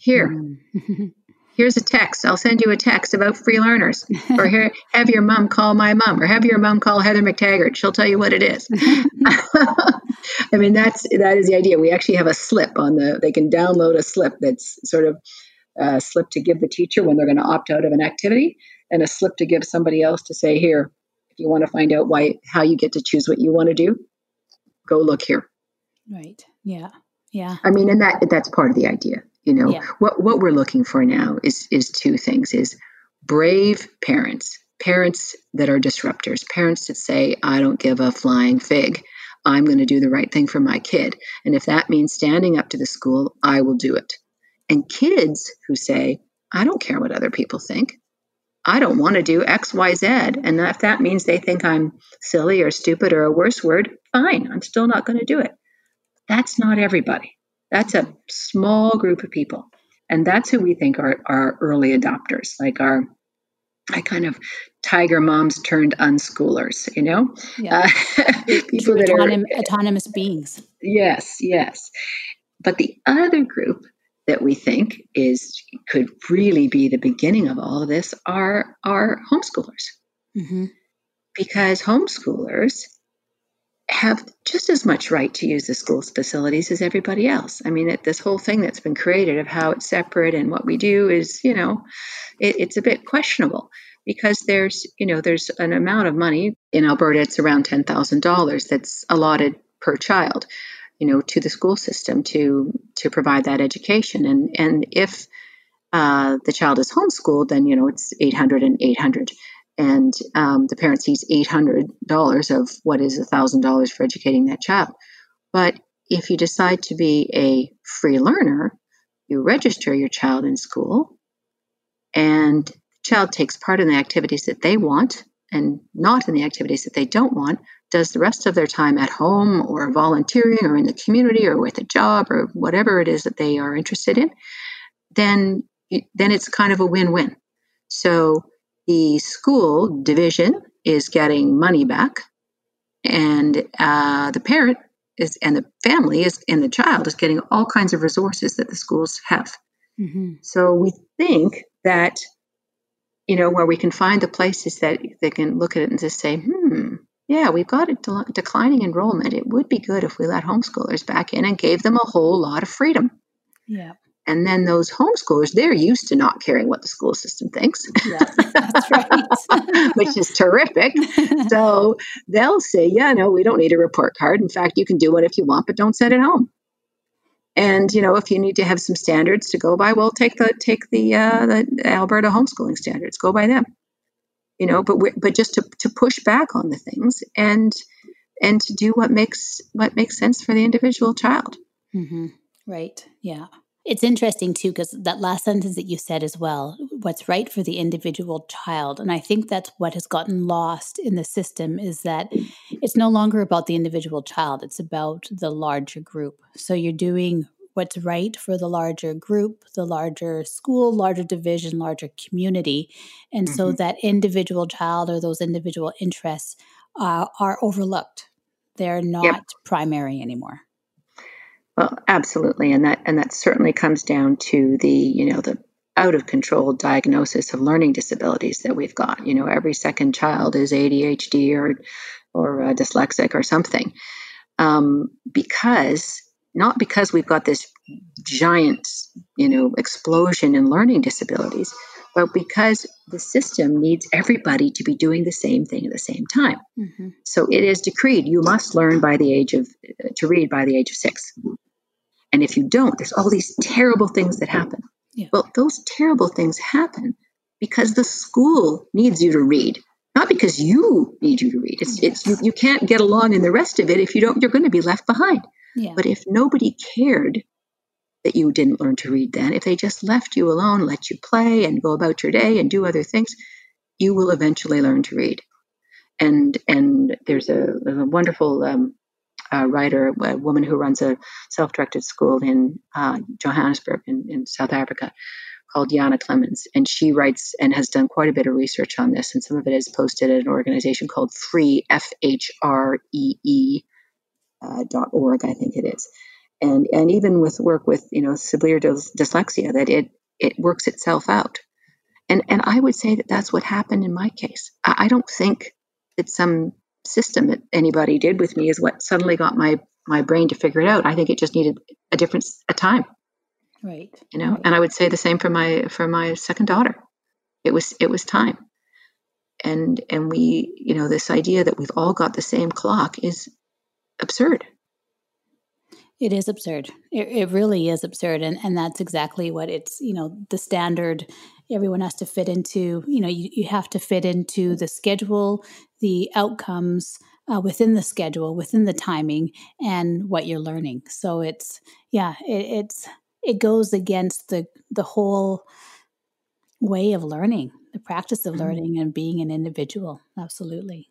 Here, mm. [laughs] here's a text. I'll send you a text about free learners. or here, [laughs] have your mom call my mom, or have your mom call Heather McTaggart. She'll tell you what it is. [laughs] I mean, that's that is the idea. We actually have a slip on the. They can download a slip that's sort of a slip to give the teacher when they're going to opt out of an activity, and a slip to give somebody else to say, here, you want to find out why how you get to choose what you want to do, go look here. Right. Yeah. Yeah. I mean, and that that's part of the idea. You know, yeah. what what we're looking for now is is two things: is brave parents, parents that are disruptors, parents that say, "I don't give a flying fig." I'm going to do the right thing for my kid. And if that means standing up to the school, I will do it. And kids who say, I don't care what other people think. I don't want to do X, Y, Z. And if that means they think I'm silly or stupid or a worse word, fine, I'm still not going to do it. That's not everybody. That's a small group of people. And that's who we think are, our early adopters, like our I kind of tiger moms turned unschoolers, you know? Yeah. Uh, [laughs] people that autonom- are autonomous beings. Yes, yes. But the other group that we think is could really be the beginning of all of this are are homeschoolers mm-hmm. because homeschoolers have just as much right to use the school's facilities as everybody else. I mean, it, this whole thing that's been created of how it's separate and what we do is, you know, it, it's a bit questionable because there's, you know, there's an amount of money in Alberta. It's around ten thousand dollars that's allotted per child you know, to the school system to to provide that education. And and if uh, the child is homeschooled, then you know it's 800 and 800, and um, the parent sees 800 dollars of what is thousand dollars for educating that child. But if you decide to be a free learner, you register your child in school, and the child takes part in the activities that they want and not in the activities that they don't want, does the rest of their time at home or volunteering or in the community or with a job or whatever it is that they are interested in, then then it's kind of a win-win. So the school division is getting money back, and uh, the parent is and the family is and the child is getting all kinds of resources that the schools have. Mm-hmm. So we think that you know, where we can find the places that they can look at it and just say, hmm, yeah, we've got a de- declining enrollment. It would be good if we let homeschoolers back in and gave them a whole lot of freedom. Yeah. And then those homeschoolers, they're used to not caring what the school system thinks. Yeah, that's right. [laughs] Which is terrific. [laughs] so they'll say, yeah, no, we don't need a report card. In fact, you can do one if you want, but don't send it home. And you know, if you need to have some standards to go by, well, take the take the uh, the Alberta homeschooling standards. Go by them. You know, but we but just to, to push back on the things and and to do what makes what makes sense for the individual child. Mm-hmm. Right. Yeah. It's interesting too, because that last sentence that you said as well, what's right for the individual child. And I think that's what has gotten lost in the system is that it's no longer about the individual child, it's about the larger group. So you're doing what's right for the larger group, the larger school, larger division, larger community. And mm-hmm. so that individual child or those individual interests uh, are overlooked. They're not yep. primary anymore. Well, absolutely, and that and that certainly comes down to the you know the out of control diagnosis of learning disabilities that we've got. You know, every second child is ADHD or or uh, dyslexic or something, um, because not because we've got this giant, you know, explosion in learning disabilities, but because the system needs everybody to be doing the same thing at the same time. Mm-hmm. So it is decreed you must learn by the age of to read by the age of six. And if you don't, there's all these terrible things that happen. Yeah. Well, those terrible things happen because the school needs you to read, not because you need you to read. It's, it's you, you can't get along in the rest of it if you don't. You're going to be left behind. But if nobody cared that you didn't learn to read then, if they just left you alone, let you play and go about your day and do other things, you will eventually learn to read. And and there's a, a wonderful um, uh, writer, a woman who runs a self-directed school in uh, Johannesburg in, in South Africa called Yana Clemens, and she writes and has done quite a bit of research on this, and some of it is posted at an organization called Free F H R E E uh, .org, I think it is, and and even with work with you know severe dys- dyslexia, that it it works itself out, and and I would say that that's what happened in my case. I, I don't think that some system that anybody did with me is what suddenly got my my brain to figure it out. I think it just needed a different a time, right? You know, right. and I would say the same for my for my second daughter. It was it was time and and we you know this idea that we've all got the same clock is absurd. It is absurd. It, it really is absurd. And, and that's exactly what it's, you know, the standard everyone has to fit into, you know, you, you have to fit into the schedule, the outcomes uh, within the schedule, within the timing and what you're learning. So it's, yeah, it, it's, it goes against the, the whole way of learning, the practice of mm-hmm. learning and being an individual. Absolutely.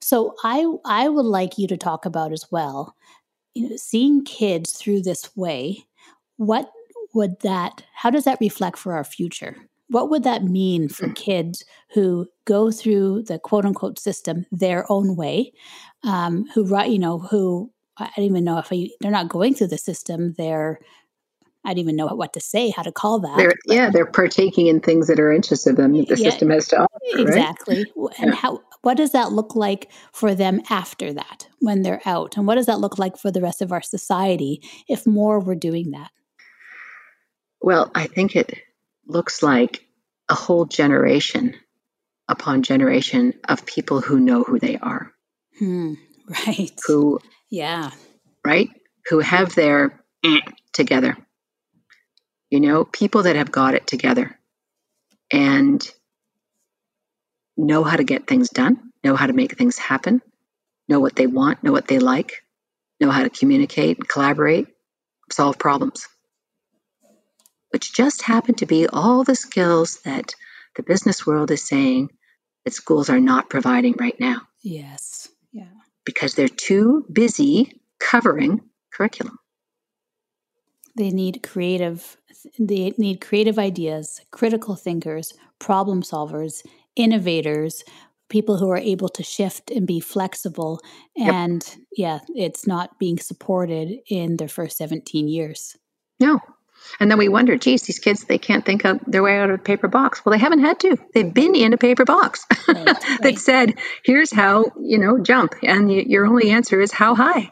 So I I would like you to talk about as well, you know, seeing kids through this way. What would that? How does that reflect for our future? What would that mean for mm. kids who go through the quote unquote system their own way, um, who you know who I don't even know if I, they're not going through the system. They're I don't even know what to say, how to call that. They're, yeah, they're partaking in things that are interests of them that the yeah, system has to offer. Exactly. Right? And yeah. how what does that look like for them after that when they're out? And what does that look like for the rest of our society if more were doing that? Well, I think it looks like a whole generation upon generation of people who know who they are. Hmm, [laughs] right. Who, yeah. Right? Who have their together. You know, people that have got it together. And know how to get things done, know how to make things happen, know what they want, know what they like, know how to communicate, and collaborate, solve problems. Which just happen to be all the skills that the business world is saying that schools are not providing right now. Yes. Yeah. Because they're too busy covering curriculum. They need creative they need creative ideas, critical thinkers, problem solvers, innovators, people who are able to shift and be flexible. And yep. yeah, it's not being supported in their first 17 years. No. And then we wonder, geez, these kids, they can't think of their way out of a paper box. Well, they haven't had to. They've been in a paper box right, [laughs] that right. said, here's how, you know, jump. And your only answer is how high.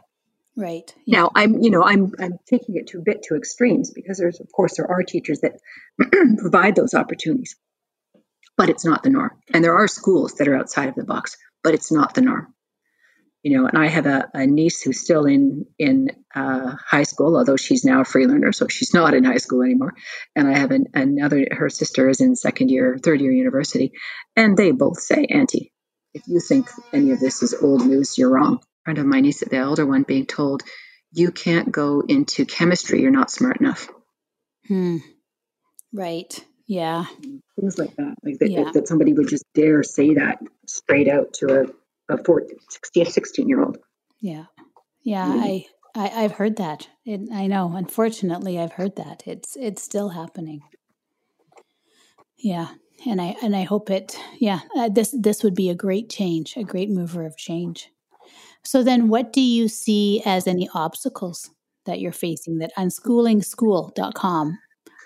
Right. Yeah. Now I'm, you know, I'm I'm taking it to a bit to extremes because there's of course there are teachers that [clears throat] provide those opportunities but it's not the norm. And there are schools that are outside of the box, but it's not the norm. you know, and I have a, a niece who's still in in uh, high school, although she's now a free learner, so she's not in high school anymore. And I have an, another, her sister is in second year, third year university, and they both say, Auntie, if you think any of this is old news, you're wrong. Friend of my niece, the elder one, being told, you can't go into chemistry, you're not smart enough. Hmm. Right. Yeah. Things like that. Like that, yeah. that somebody would just dare say that straight out to a, a 14, 16, 16 year old. Yeah. Yeah. Mm-hmm. I, I, I've heard that. It, I know. Unfortunately, I've heard that. It's, it's still happening. Yeah. And I, and I hope it, yeah, uh, this, this would be a great change, a great mover of change. So then what do you see as any obstacles that you're facing that unschoolingschool.com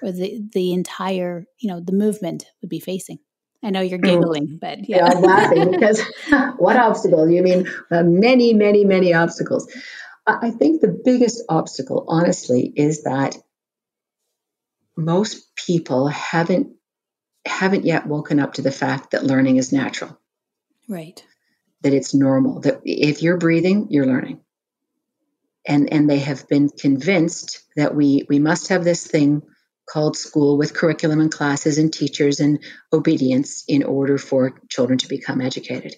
or the, the entire, you know, the movement would be facing? I know you're giggling, but yeah. yeah I'm laughing because [laughs] what obstacles? You mean uh, many, many, many obstacles. I think the biggest obstacle, honestly, is that most people haven't haven't yet woken up to the fact that learning is natural. Right. That it's normal. That if you're breathing, you're learning. And and they have been convinced that we we must have this thing called school with curriculum and classes and teachers and obedience in order for children to become educated.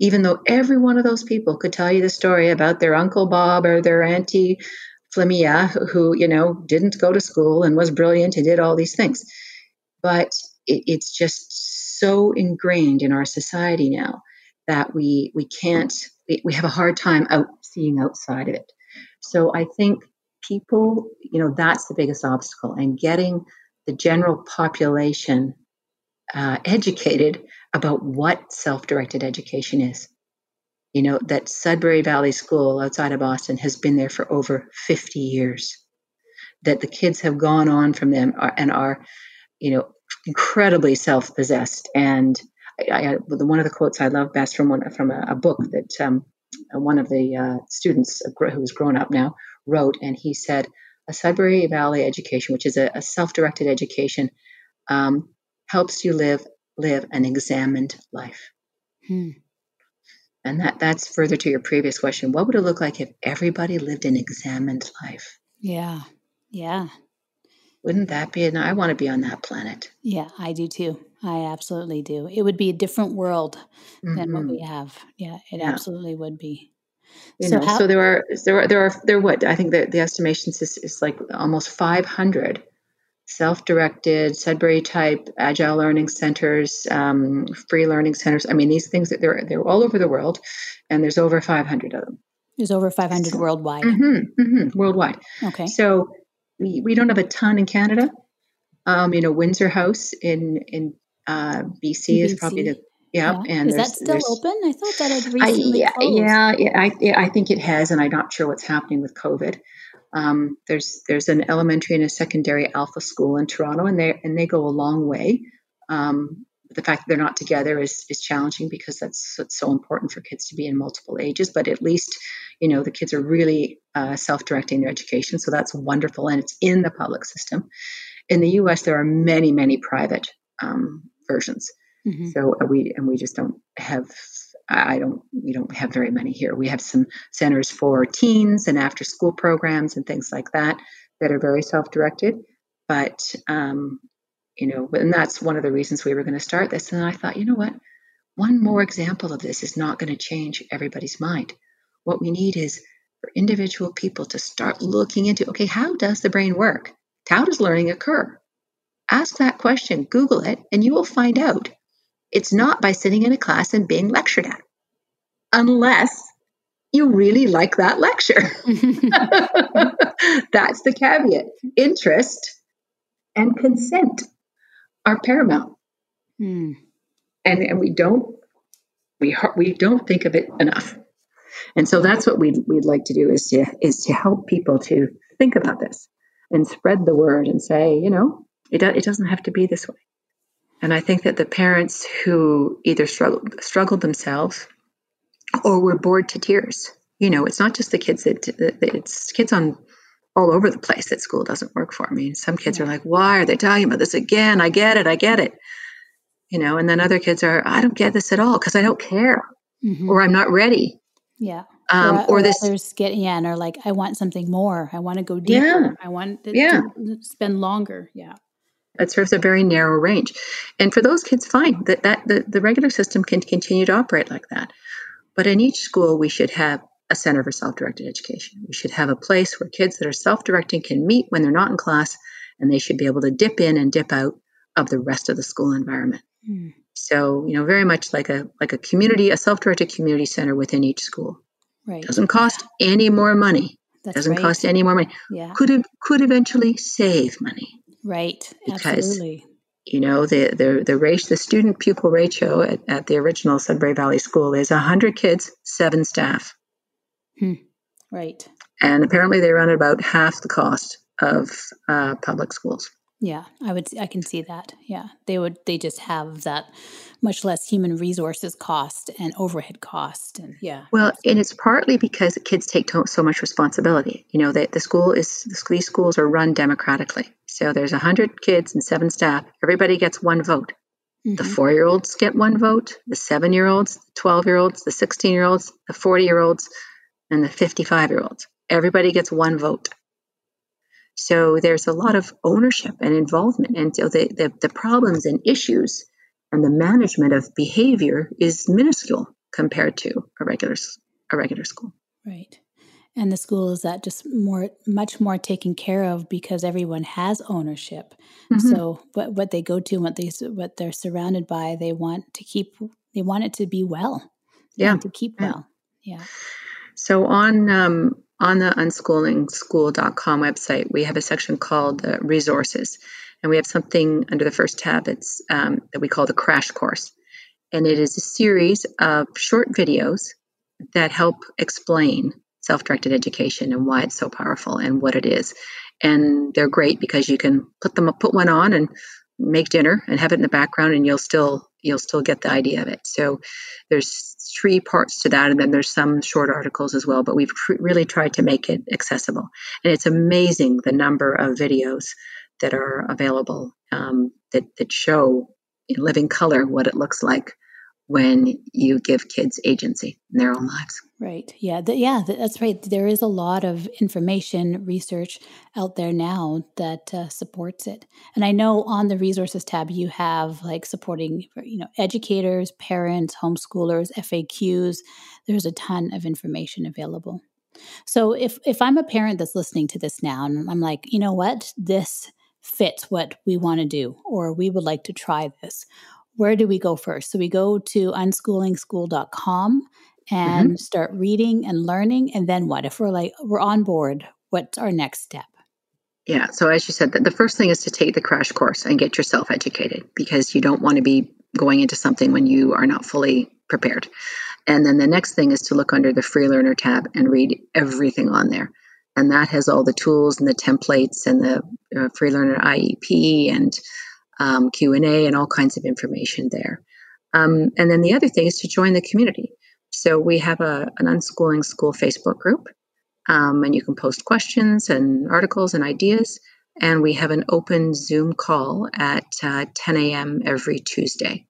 Even though every one of those people could tell you the story about their Uncle Bob or their Auntie Flamia, who, you know, didn't go to school and was brilliant and did all these things. But it, it's just so ingrained in our society now that we we can't we, have a hard time out seeing outside of it. So I think people, you know, that's the biggest obstacle, and getting the general population uh, educated about what self-directed education is. You know that Sudbury Valley School outside of Boston has been there for over 50 years. That the kids have gone on from them are, and are, you know, incredibly self-possessed. And I, I, one of the quotes I love best from one from a, a book that um, one of the uh, students who's grown up now wrote, and he said, "A Sudbury Valley education, which is a, a self-directed education, um, helps you live live an examined life." Hmm. And that that's further to your previous question. What would it look like if everybody lived an examined life? Yeah, yeah. Wouldn't that be? And I want to be on that planet. Yeah, I do too. I absolutely do. It would be a different world mm-hmm. than what we mm-hmm. have. Yeah, it yeah. absolutely would be. You so, know, how, so there are there are there are there what I think the, the estimations is, is like almost 500 self-directed Sudbury type agile learning centers, um, free learning centers. I mean, these things that they're they're all over the world, and there's over 500 of them. There's over 500 so, worldwide. Mm-hmm, mm-hmm, worldwide. Okay. So we, we don't have a ton in Canada. Um, you know, Windsor House in in uh, BC, BC, is probably the yeah. yeah. And is that still open? I thought that had recently I, closed. Yeah, yeah, I I think it has, and I'm not sure what's happening with COVID. Um, there's there's an elementary and a secondary Alpha school in Toronto, and they and they go a long way. Um, the fact that they're not together is is challenging because that's it's so important for kids to be in multiple ages. But at least you know the kids are really uh, self-directing their education, so that's wonderful, and it's in the public system. In the U.S., there are many many private um, versions. Mm-hmm. So uh, we and we just don't have. I don't. We don't have very many here. We have some centers for teens and after-school programs and things like that that are very self-directed. But um, you know, and that's one of the reasons we were going to start this. And I thought, you know what? One more example of this is not going to change everybody's mind. What we need is for individual people to start looking into okay, how does the brain work? How does learning occur? Ask that question, Google it, and you will find out. It's not by sitting in a class and being lectured at, unless you really like that lecture. [laughs] [laughs] That's the caveat. Interest and consent are paramount. Hmm. And, and we don't we we don't think of it enough. And so that's what we'd, we'd like to do is to is to help people to think about this and spread the word and say, you know, it, it doesn't have to be this way. And I think that the parents who either struggled struggled themselves or were bored to tears, you know, it's not just the kids that it's kids on all over the place that school doesn't work for. me. some kids are like, why are they talking about this again? I get it, I get it. You know, and then other kids are, I don't get this at all because I don't care mm-hmm. or I'm not ready. Yeah. Um, or, or, or this others get yeah, and are like, I want something more. I want to go deeper. Yeah. I want to, Yeah. to spend longer. Yeah. it serves a very narrow range and for those kids fine that, that the, the regular system can continue to operate like that but in each school we should have a center for self-directed education we should have a place where kids that are self-directing can meet when they're not in class and they should be able to dip in and dip out of the rest of the school environment Mm. so you know very much like a like a community a self-directed community center within each school Right. doesn't cost any more money That's doesn't right. cost any more money Yeah. could could eventually save money Right. Because- Absolutely. you know the the the ratio the student pupil ratio at, at the original Sudbury Valley School is 100 kids seven staff Right. and apparently they run at about half the cost of uh, public schools Yeah, I would. I can see that. Yeah, they would. They just have that much less human resources cost and overhead cost, and yeah. well and it's partly because kids take to- so much responsibility you know that the school is the, these schools are run democratically so there's 100 kids and seven staff everybody gets one vote the Mhm. four year olds get one vote the seven year olds the 12 year olds the 16 year olds the 40 year olds and the 55 year olds everybody gets one vote so there's a lot of ownership and involvement and so the, the, the problems and issues and the management of behavior is minuscule compared to a regular a regular school Right. And the school is that just more, much more taken care of because everyone has ownership. Mhm. So what what they go to, and what they what they're surrounded by, they want to keep. They want it to be well. They Yeah. want to keep Yeah. well. Yeah. So on um, on the unschoolingschool.com website, we have a section called uh, resources, and we have something under the first tab um, that we call the crash course, and it is a series of short videos that help explain self-directed education and why it's so powerful and what it is, and they're great because you can put them put one on and make dinner and have it in the background, and you'll still you'll still get the idea of it. So there's three parts to that and then there's some short articles as well but we've tr- really tried to make it accessible and it's amazing the number of videos that are available um, that, that show in living color what it looks like when you give kids agency in their own lives Right. Yeah. Th- yeah. th- That's right. There is a lot of information research out there now that uh, supports it. And I know on the resources tab, you have like supporting, you know, educators, parents, homeschoolers, FAQs. There's a ton of information available. So if if I'm a parent that's listening to this now and I'm like, you know what, this fits what we want to do, or we would like to try this. Where do we go first? So we go to unschoolingschool.com and start reading and learning and then what if we're like we're on board what's our next step Yeah. So as you said, the the first thing is to take the crash course and get yourself educated because you don't want to be going into something when you are not fully prepared. And then the next thing is to look under the free learner tab and read everything on there. And that has all the tools and the templates and the uh, free learner IEP and um, Q&A and all kinds of information there. Um, and then the other thing is to join the community. So we have a, an unschooling school Facebook group um, and you can post questions and articles and ideas. And we have an open Zoom call at uh, 10 a.m. every Tuesday.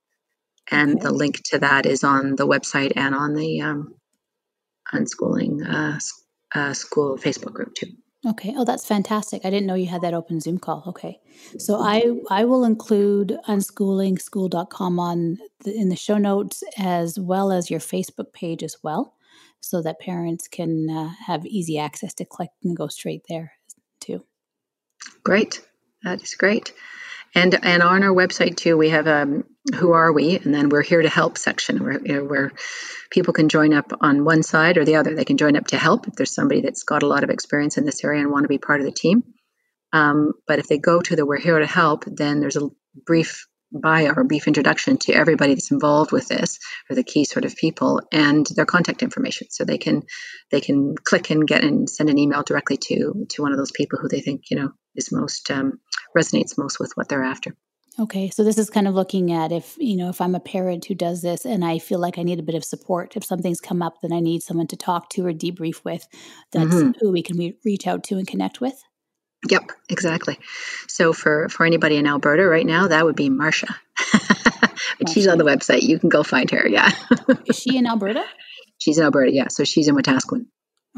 And Okay. the link to that is on the website and on the um, unschooling uh, uh, school Facebook group too. Okay. Oh that's fantastic. I didn't know you had that open zoom call. Okay. So i i will include unschoolingschool.com on the, in the show notes as well as your facebook page as well so that parents can uh, have easy access to click and go straight there too. Great, that is great. And and on our website too, we have um, who are we, and then we're here to help section where you know, where people can join up on one side or the other. They can join up to help if there's somebody that's got a lot of experience in this area and want to be part of the team. Um, but if they go to the we're here to help, then there's a brief bio or brief introduction to everybody that's involved with this, or the key sort of people, and their contact information, so they can they can click and get and send an email directly to to one of those people who they think you know is most um, resonates most with what they're after. Okay, so this is kind of looking at if, you know, if I'm a parent who does this and I feel like I need a bit of support, if something's come up, then I need someone to talk to or debrief with. That's Mhm. who we can re- reach out to and connect with. Yep, exactly. So for for anybody in Alberta right now, that would be Marcia. but [laughs] she's on the website. You can go find her. Yeah. Is she in Alberta? [laughs] She's in Alberta, yeah. So she's in Wetaskiwin.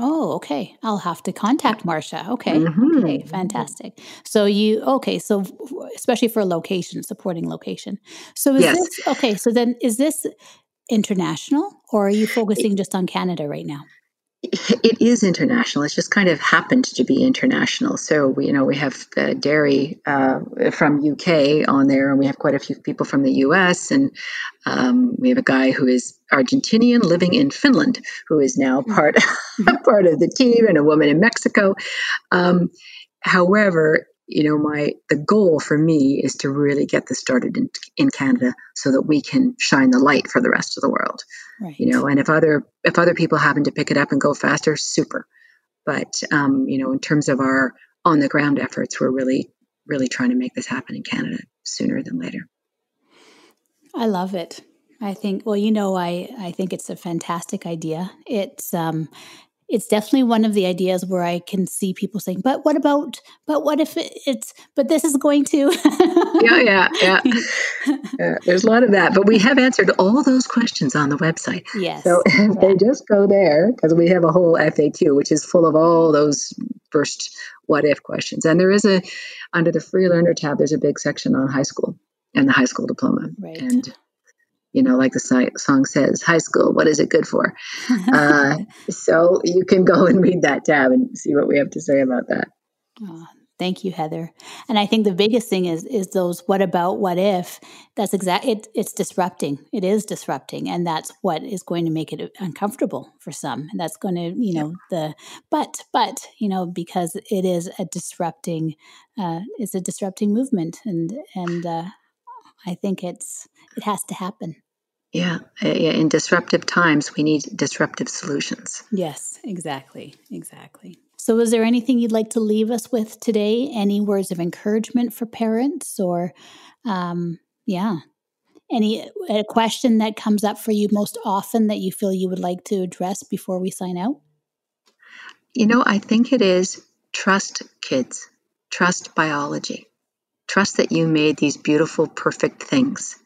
Oh, okay. I'll have to contact Marcia. Okay. Mm-hmm. Okay. Fantastic. So you okay? So especially for location, supporting location. So is yes. this okay? So then is this international, or are you focusing just on Canada right now? It is international. It's just kind of happened to be international. So we, you know, we have uh, Derry uh, from UK on there, and we have quite a few people from the US, and um, we have a guy who is Argentinian living in Finland, who is now hmm. part [laughs] part of the team, and a woman in Mexico. Um, however, you know my the goal for me is to really get this started in, in canada so that we can shine the light for the rest of the world right. you know and if other if other people happen to pick it up and go faster super but um, you know in terms of our on the ground efforts we're really really trying to make this happen in canada sooner than later i love it I think, well, you know, I, I think it's a fantastic idea. It's, um, it's definitely one of the ideas where I can see people saying, "But what about? But what if it's? But this is going to." yeah, yeah, [laughs] yeah, [laughs] yeah. There's a lot of that, but we have answered all those questions on the website. Yes. So [laughs] if yeah. they just go there, because we have a whole FAQ which is full of all those first what if questions, and there is a under the free learner tab. There's a big section on high school and the high school diploma, right. and you know, like the song says, high school, what is it good for? [laughs] uh, so you can go and read that tab and see what we have to say about that. Oh, thank you, Heather. And I think the biggest thing is is those what about, what if. That's exact. It, it's disrupting. It is disrupting, and that's what is going to make it uncomfortable for some. And that's going to, you know, the but but you know because it is a disrupting. Uh, it's a disrupting movement, and and uh, I think it's it has to happen. Yeah, in disruptive times, we need disruptive solutions. Yes, exactly, exactly. So, is there anything you'd like to leave us with today? Any words of encouragement for parents, or, um, yeah, any a question that comes up for you most often that you feel you would like to address before we sign out? You know, I think it is trust kids, trust biology. Trust that you made these beautiful, perfect things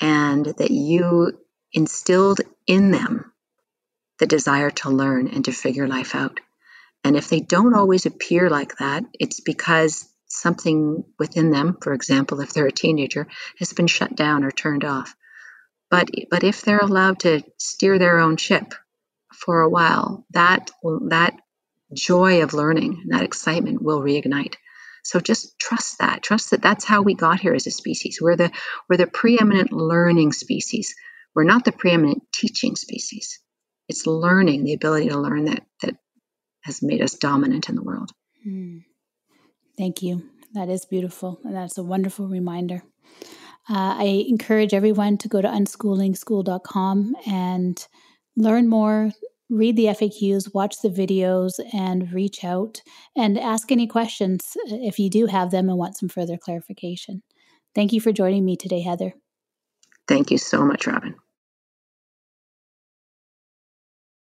and that you instilled in them the desire to learn and to figure life out. And if they don't always appear like that, it's because something within them, for example, if they're a teenager, has been shut down or turned off. But, but if they're allowed to steer their own ship for a while, that, that joy of learning, that excitement will reignite. So just trust that. Trust that that's how we got here as a species. We're the we're the preeminent learning species. We're not the preeminent teaching species. It's learning, the ability to learn that that has made us dominant in the world. Mm. Thank you. That is beautiful. And that's a wonderful reminder. Uh, I encourage everyone to go to unschoolingschool.com and learn more, read the FAQs, watch the videos, and reach out and ask any questions uh, if you do have them and want some further clarification. Thank you for joining me today, Heather. Thank you so much, Robin.